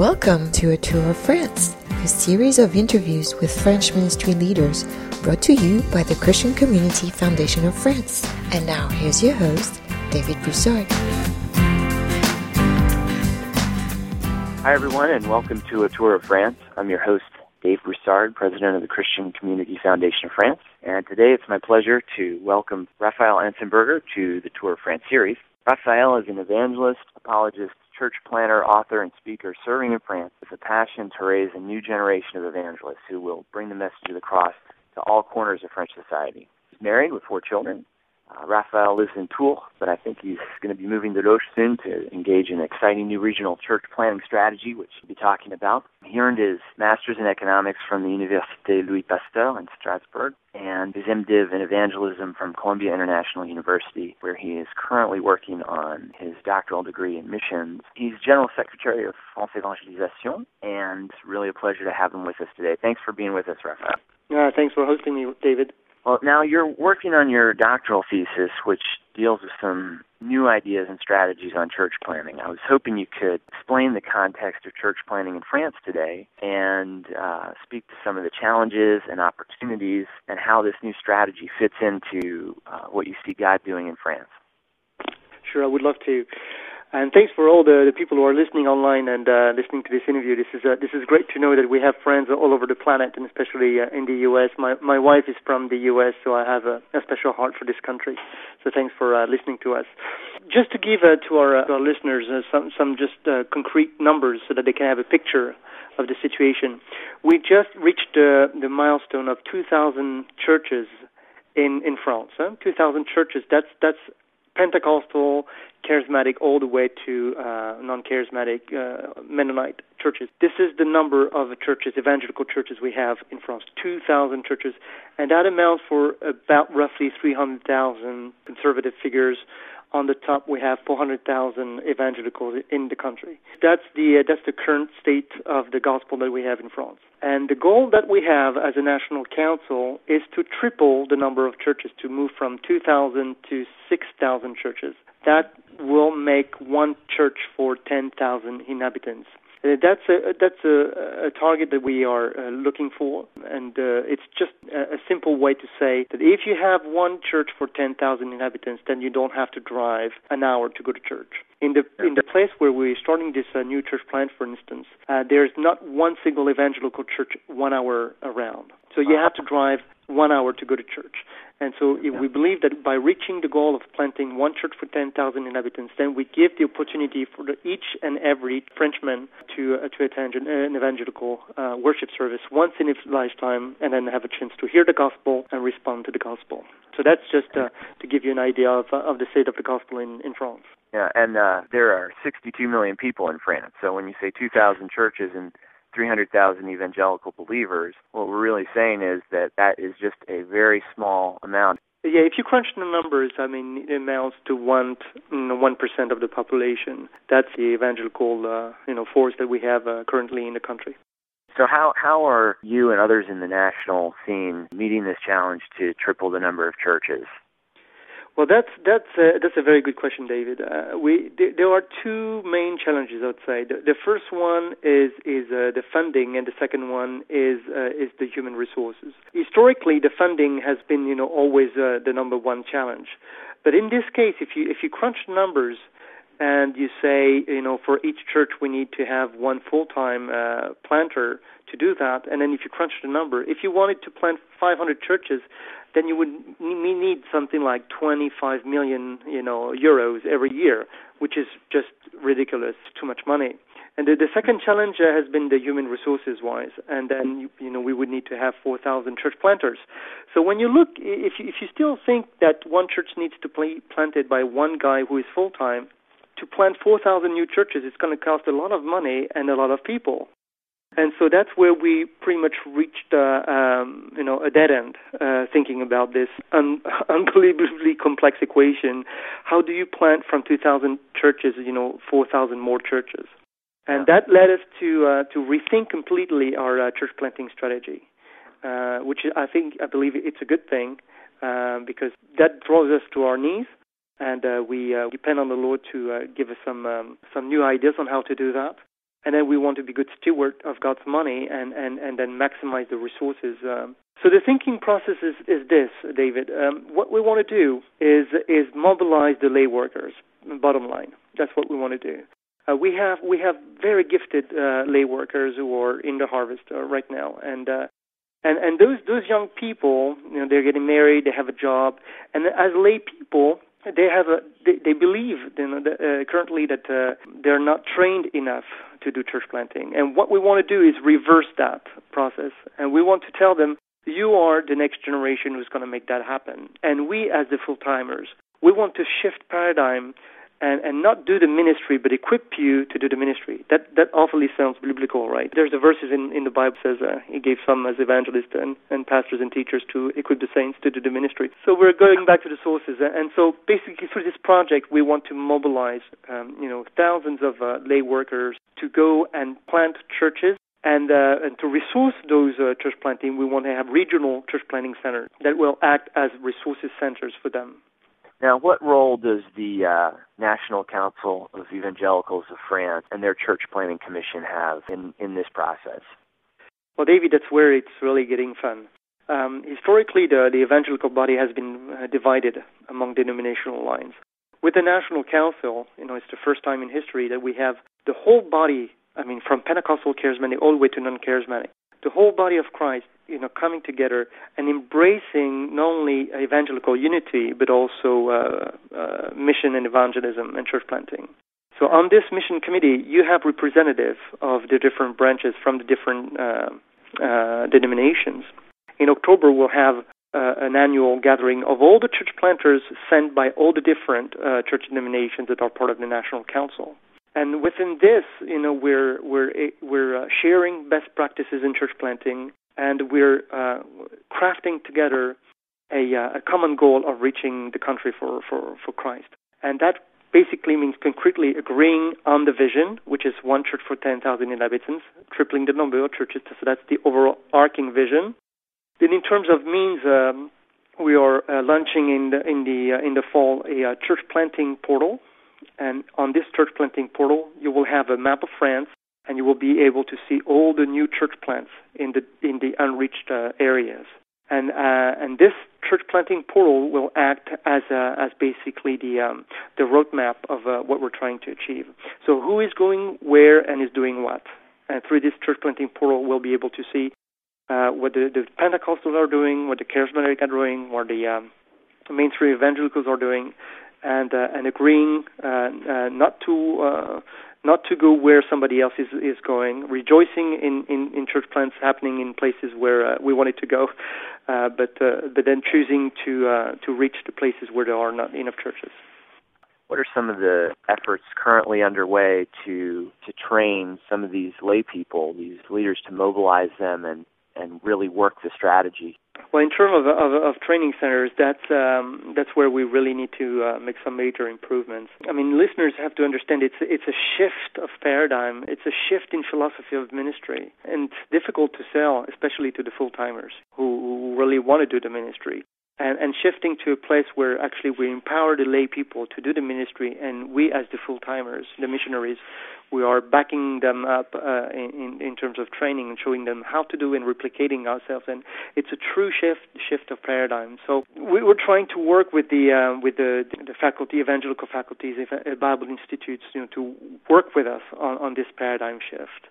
Welcome to a tour of France, a series of interviews with French ministry leaders brought to you by the Christian Community Foundation of France. And now here's your host, David Broussard. Hi, everyone, and welcome to a tour of France. I'm your host, Dave Broussard, president of the Christian Community Foundation of France. And today it's my pleasure to welcome Raphael Anzenberger to the Tour of France series. Raphael is an evangelist, apologist, church planter, author, and speaker serving in France with a passion to raise a new generation of evangelists who will bring the message of the cross to all corners of French society. He's married with four children uh, Raphael lives in Tours, but I think he's going to be moving to Loches soon to engage in an exciting new regional church planting strategy, which he'll be talking about. He earned his master's in economics from the Université Louis Pasteur in Strasbourg and his MDiv in evangelism from Columbia International University, where he is currently working on his doctoral degree in missions. He's General Secretary of France Evangelisation, and really a pleasure to have him with us today. Thanks for being with us, Raphael. Uh, thanks for hosting me, David. Well, now you're working on your doctoral thesis, which deals with some new ideas and strategies on church planting. I was hoping you could explain the context of church planting in France today and uh, speak to some of the challenges and opportunities and how this new strategy fits into uh, what you see God doing in France. Sure, I would love to. And thanks for all the, the people who are listening online and uh, listening to this interview. This is uh, this is great to know that we have friends all over the planet, and especially uh, in the U.S. My my wife is from the U.S., so I have a, a special heart for this country. So thanks for uh, listening to us. Just to give uh, to our, uh, to our listeners some some just concrete numbers so that they can have a picture of the situation. We just reached the milestone of 2,000 churches in in France. Huh? 2,000 churches. That's that's Pentecostal, charismatic, all the way to uh, non-charismatic uh, Mennonite churches. This is the number of churches, evangelical churches we have in France, 2,000 churches, and that amounts for about roughly 300,000 conservative figures on the top, we have 400,000 evangelicals in the country. That's the uh, that's the current state of the gospel that we have in France. And the goal that we have as a national council is to triple the number of churches, to move from 2,000 to 6,000 churches. That will make one church for 10,000 inhabitants. Uh, that's a that's a, a target that we are uh, looking for, and uh, it's just a, a, simple way to say that if you have one church for 10,000 inhabitants, then you don't have to drive an hour to go to church. In the in the place where we're starting this uh, new church plant, for instance, uh, there's not one single evangelical church one hour around. So you have to drive one hour to go to church. And so yeah. we believe that by reaching the goal of planting one church for 10,000 inhabitants, then we give the opportunity for the, each and every Frenchman to uh, to attend an, an evangelical uh, worship service once in his lifetime, and then have a chance to hear the gospel and respond to the gospel. So that's just uh, to give you an idea of uh, of the state of the gospel in in France. Yeah, and uh, there are 62 million people in France. So when you say 2,000 churches and 300,000 evangelical believers, what we're really saying is that that is just a very small amount. Yeah, if you crunch the numbers, I mean, it amounts to one one percent of the population. That's the evangelical, uh, you know, force that we have uh, currently in the country. So how how are you and others in the national scene meeting this challenge to triple the number of churches? Well, that's that's a, that's a very good question, David. Uh, we th- there are two main challenges outside. The, the first one is is uh, the funding, and the second one is uh, is the human resources. Historically, the funding has been you know always uh, the number one challenge, but in this case, if you if you crunch numbers and you say you know for each church we need to have one full time uh, planter to do that, and then if you crunch the number, if you wanted to plant 500 churches, then you would need something like 25 million, you know, euros every year, which is just ridiculous, too much money. And the, the second challenge uh, has been the human resources wise, and then you, you know we would need to have 4,000 church planters. So when you look, if you, if you still think that one church needs to be planted by one guy who is full time, to plant 4,000 new churches, it's going to cost a lot of money and a lot of people. And so that's where we pretty much reached, uh, um, you know, a dead end, uh, thinking about this un- unbelievably complex equation. How do you plant from 2,000 churches, you know, 4,000 more churches? And that led us to uh, to rethink completely our uh, church planting strategy, uh, which I think I believe it's a good thing uh, because that draws us to our knees, and uh, we uh, depend on the Lord to uh, give us some um, some new ideas on how to do that. and then we want to be good steward of God's money and and and then maximize the resources. Um, so the thinking process is, is this, David. Um, what we want to do is is mobilize the lay workers. Bottom line, that's what we want to do. Uh, we have we have very gifted uh, lay workers who are in the harvest uh, right now, and uh, and and those those young people, you know, they're getting married, they have a job, and as lay people, they have a they, they believe you know, uh, currently that uh, they're not trained enough to do church planting, and what we want to do is reverse that process, and we want to tell them you are the next generation who's going to make that happen, and we as the full timers, we want to shift paradigm and, and not do the ministry, but equip you to do the ministry. That that awfully sounds biblical, right? There's the verses in, in the Bible says uh, He gave some as evangelists and, and pastors and teachers to equip the saints to do the ministry. So we're going back to the sources, and so basically through this project, we want to mobilize, um, you know, thousands of uh, lay workers to go and plant churches and uh, and to resource those uh, church planting, we want to have regional church planting centers that will act as resources centers for them. Now, what role does the uh, National Council of Evangelicals of France and their church Planting commission have in, in this process? Well, David, that's where it's really getting fun. Um, historically, the, the evangelical body has been uh, divided among denominational lines. With the National Council, you know, it's the first time in history that we have the whole body, I mean, from Pentecostal charismatic all the way to non-charismatic, the whole body of Christ you know, coming together and embracing not only evangelical unity but also uh, uh, mission and evangelism and church planting. So on this mission committee, you have representatives of the different branches from the different uh, uh denominations. In October, we'll have uh, an annual gathering of all the church planters sent by all the different uh, church denominations that are part of the National Council. And within this, you know, we're we're we're sharing best practices in church planting and we're uh, crafting together a, uh, a, common goal of reaching the country for, for, for Christ. And that basically means concretely agreeing on the vision, which is one church for 10,000 inhabitants, tripling the number of churches. So that's the overall arcing vision. Then, in terms of means, um, we are uh, launching in the in the uh, in the fall a uh, church planting portal, and on this church planting portal, you will have a map of France and you will be able to see all the new church plants in the in the unreached uh, areas. And uh, and this church planting portal will act as uh, as basically the um, the roadmap of uh, what we're trying to achieve. So who is going where and is doing what? And through this church planting portal, we'll be able to see uh, what the, the Pentecostals are doing, what the Charismatic are doing, what the um, mainstream evangelicals are doing, and uh, and agreeing uh, uh, not to uh, not to go where somebody else is is going, rejoicing in in, in church plants happening in places where we wanted to go, but but then choosing to to reach the places where there are not enough churches. What are some of the efforts currently underway to to train some of these lay people, these leaders, to mobilize them and and really work the strategy? Well, in terms of, of, of training centers, that's um, that's where we really need to uh, make some major improvements. I mean, listeners have to understand it's it's a shift of paradigm. It's a shift in philosophy of ministry, and it's difficult to sell, especially to the full timers who, who really want to do the ministry and, and shifting to a place where actually we empower the lay people to do the ministry, and we as the full timers, the missionaries, we are backing them up uh, in, in terms of training and showing them how to do and replicating ourselves. And it's a true shift shift of paradigm. So we, are trying to work with the uh, with the, the faculty, evangelical faculties, uh, Bible institutes, you know, to work with us on, on this paradigm shift.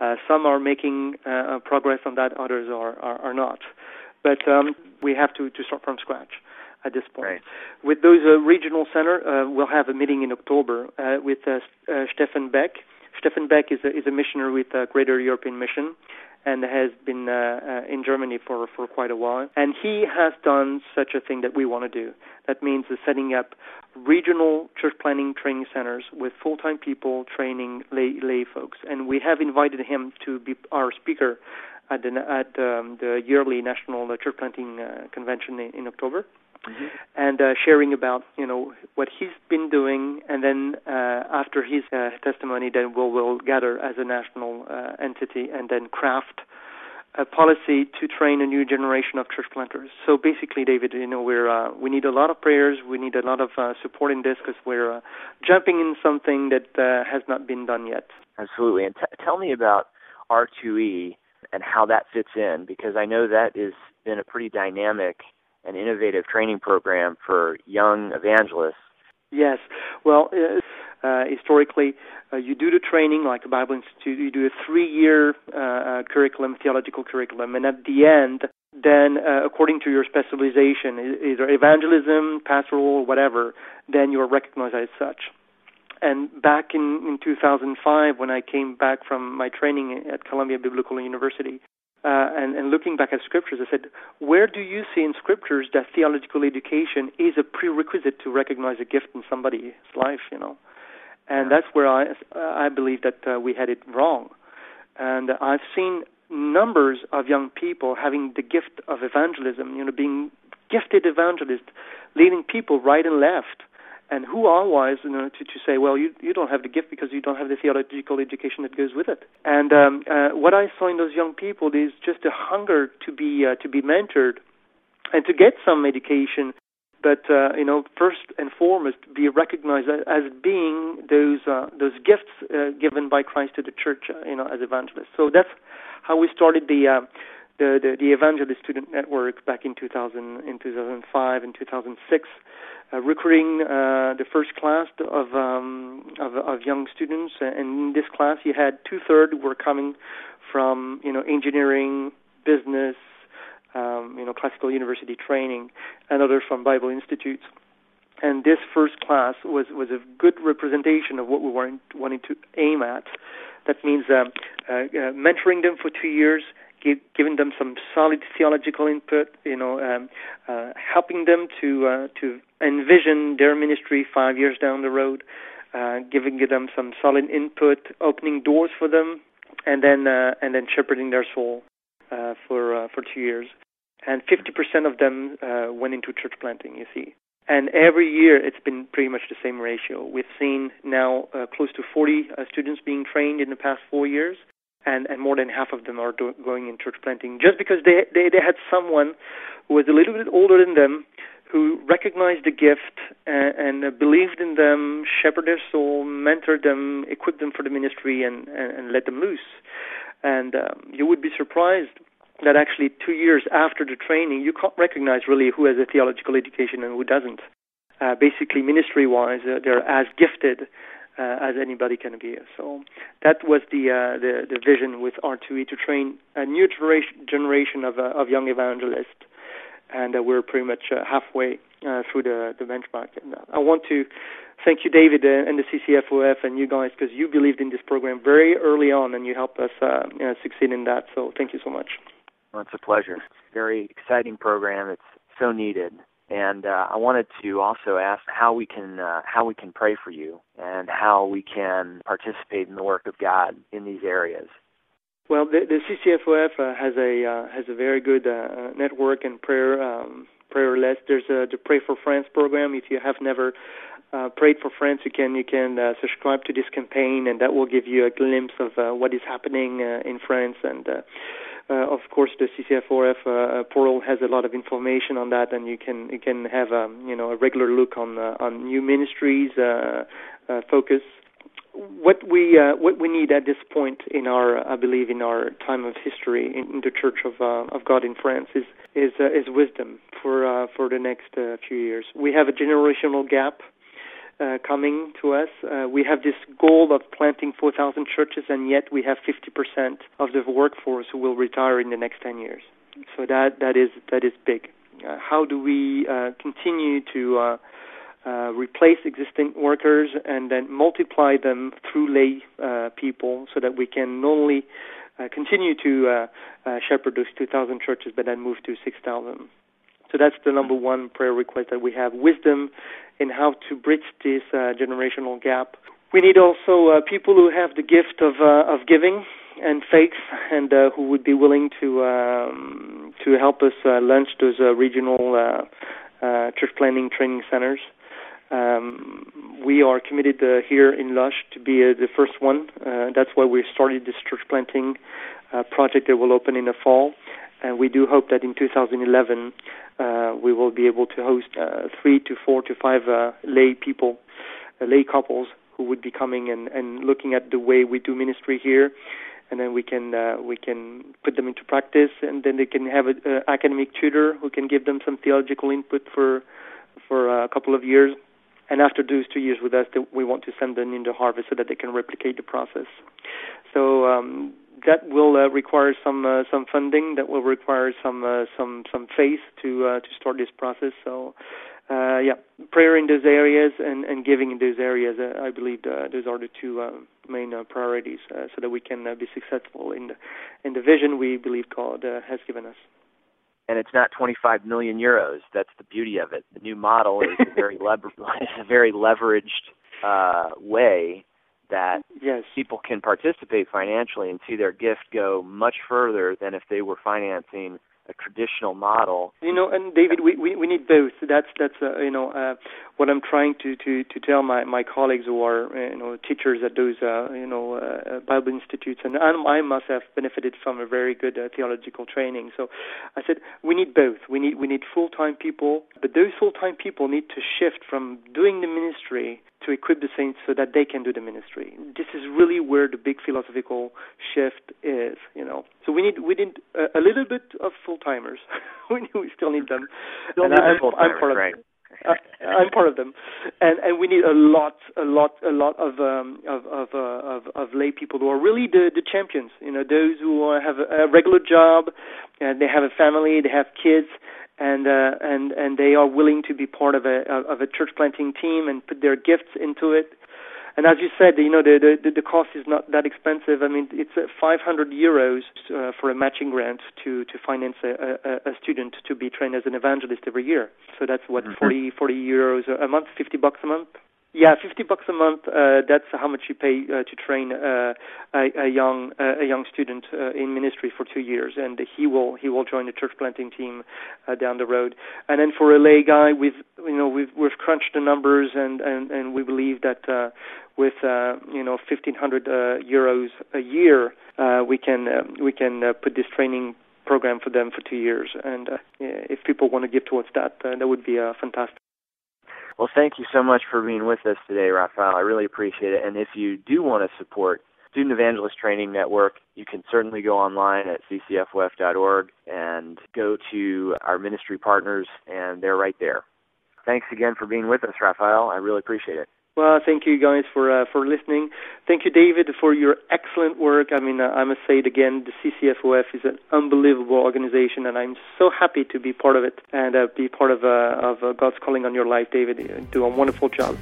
Uh, some are making uh, progress on that, others are, are, are not. But um, we have to, to start from scratch at this point. Right. With those uh, regional center, uh, we'll have a meeting in October uh, with uh, uh, Stefan Beck. Stefan Beck is a, is a missionary with uh, Greater European Mission and has been in Germany for, for quite a while. And he has done such a thing that we want to do. That means the setting up regional church planting training centers with full-time people training lay, lay folks. And we have invited him to be our speaker at the, at um, the yearly National Church Planting uh, Convention in, in October. Mm-hmm. And uh, sharing about you know what he's been doing, and then uh, after his uh, testimony, then we'll we'll gather as a national uh, entity and then craft a policy to train a new generation of church planters. So basically, David, you know, we're uh, we need a lot of prayers, we need a lot of uh, support in this because we're uh, jumping in something that uh, has not been done yet. Absolutely, and t- tell me about R2E and how that fits in because I know that has been a pretty dynamic and innovative training program for young evangelists. Yes, well, uh, uh, historically, uh, you do the training like the Bible Institute. You do a three-year uh, uh, curriculum, theological curriculum, and at the end, then uh, according to your specialization, either evangelism, pastoral, or whatever, then you are recognized as such. And back in, in 2005, when I came back from my training at Columbia Biblical University, uh, and, and looking back at scriptures, I said, where do you see in scriptures that theological education is a prerequisite to recognize a gift in somebody's life? You know, and that's where I I believe that uh, we had it wrong. And I've seen numbers of young people having the gift of evangelism, you know, being gifted evangelists, leading people right and left. And who are wise you know, to, to say, well, you, you don't have the gift because you don't have the theological education that goes with it. And um, uh, what I saw in those young people is just a hunger to be uh, to be mentored and to get some education but uh, you know, first and foremost, be recognized as being those uh, those gifts uh, given by Christ to the church, uh, you know, as evangelists. So that's how we started the uh, the, the, the evangelist student network back in 2000 in 2005 and 2006, uh, recruiting uh, the first class of, um, of of young students. And in this class, you had two thirds were coming from you know engineering, business, um, you know, classical university training, and others from Bible institutes. And this first class was was a good representation of what we were wanting to aim at. That means um, uh, uh, mentoring them for two years, give, giving them some solid theological input, you know, um, uh, helping them to uh, to envision their ministry five years down the road, uh, giving them some solid input, opening doors for them, and then uh, and then shepherding their soul uh, for uh, for two years and 50% of them uh, went into church planting, you see. And every year it's been pretty much the same ratio. We've seen now uh, close to 40 uh, students being trained in the past four years, and, and more than half of them are do- going in church planting just because they, they, they had someone who was a little bit older than them who recognized the gift and, and believed in them, shepherded their soul, mentored them, equipped them for the ministry, and, and, and let them loose. And um, you would be surprised that actually two years after the training, you can't recognize really who has a theological education and who doesn't. Uh, basically, ministry-wise, uh, they're as gifted uh, as anybody can be. So that was the, uh, the the vision with R2E to train a new generation of uh, of young evangelists, and uh, we're pretty much uh, halfway uh, through the the benchmark. And I want to thank you, David, and the CCFOF and you guys because you believed in this program very early on and you helped us you know, succeed in that. So thank you so much. Well, it's a pleasure. It's a very exciting program. It's so needed. And uh, I wanted to also ask how we can uh, how we can pray for you and how we can participate in the work of God in these areas. Well, the, the CCFOF uh, has a uh, has a very good uh, network and prayer um, prayer list. There's a, the Pray for France program. If you have never uh, prayed for France, you can you can uh, subscribe to this campaign, and that will give you a glimpse of uh, what is happening uh, in France and. Uh, uh, of course, the CCFOF uh, portal has a lot of information on that, and you can you can have a um, you know a regular look on uh, on new ministries uh, uh, focus. What we uh, what we need at this point in our I believe in our time of history in, in the Church of of God in France is is is wisdom for for the next few years. We have a generational gap uh, coming to us. Uh, we have this goal of planting 4,000 churches, and yet we have 50% of the workforce who will retire in the next 10 years. So that that is that is big. Uh, how do we uh, continue to uh, uh, replace existing workers and then multiply them through lay people, so that we can not only continue to shepherd those 2,000 churches, but then move to 6,000. So that's the number one prayer request that we have wisdom in how to bridge this uh, generational gap. We need also uh, people who have the gift of uh, of giving and faith, and uh, who would be willing to um, to help us uh, launch those uh, regional church planting training centers. Um, we are committed here in Loches to be the first one. That's why we started this church planting project that will open in the fall. And we do hope that in 2011 uh, we will be able to host uh, three to four to five lay people, lay couples who would be coming and, and looking at the way we do ministry here and then we can uh, we can put them into practice, and then they can have an academic tutor who can give them some theological input for for a couple of years. And after those two years with us, we want to send them into harvest so that they can replicate the process. So um, that will uh, require some uh, some funding. That will require some uh, some some faith to uh, to start this process. So uh, yeah, prayer in those areas and, and giving in those areas. Uh, I believe uh, those are the two uh, main uh, priorities, uh, so that we can uh, be successful in the in the vision we believe God uh, has given us. And it's not 25 million euros. That's the beauty of it. The new model is a very lever- a very leveraged uh, way that yes. people can participate financially and see their gift go much further than if they were financing a traditional model. You know, and David, we we, we need both. That's that's uh, you know uh, what I'm trying to to to tell my my colleagues who are uh, you know teachers at those uh, you know uh, Bible institutes, and I must have benefited from a very good uh, theological training. So I said we need both. We need we need full time people, but those full time people need to shift from doing the ministry to equip the saints so that they can do the ministry. This is really where the big philosophical shift is, you know. So we need we need a, a little bit of full timers. we, we still need them. Still and I'm, I'm part of right. uh, I'm part of them, and and we need a lot, a lot, a lot of um, of of, uh, of of lay people who are really the the champions. You know, those who have a, a regular job, and they have a family, they have kids, and uh, and and they are willing to be part of a of a church planting team and put their gifts into it. And as you said, you know the the, the cost is not that expensive. I mean, it's uh, 500 euros uh, for a matching grant to to finance a, a, a student to be trained as an evangelist every year. So that's what mm-hmm. 40 40 euros a month, 50 bucks a month. Yeah, fifty bucks a month. Uh, that's how much you pay uh, to train uh, a, a young uh, a young student uh, in ministry for two years, and he will he will join the church planting team uh, down the road. And then for a lay guy, we've you know we've we've crunched the numbers, and and and we believe that uh, with uh, you know fifteen hundred uh, euros a year, uh, we can uh, we can uh, put this training program for them for two years. And uh, if people want to give towards that, uh, that would be uh, fantastic. Well, thank you so much for being with us today, Raphael. I really appreciate it. And if you do want to support Student Evangelist Training Network, you can certainly go online at ccfof.org and go to our ministry partners, and they're right there. Thanks again for being with us, Raphael. I really appreciate it. Well, thank you guys for uh, for listening. Thank you, David, for your excellent work. I mean, uh, I must say it again. The CCFOF is an unbelievable organization, and I'm so happy to be part of it and uh, be part of uh, of uh, God's calling on your life, David. You do a wonderful job.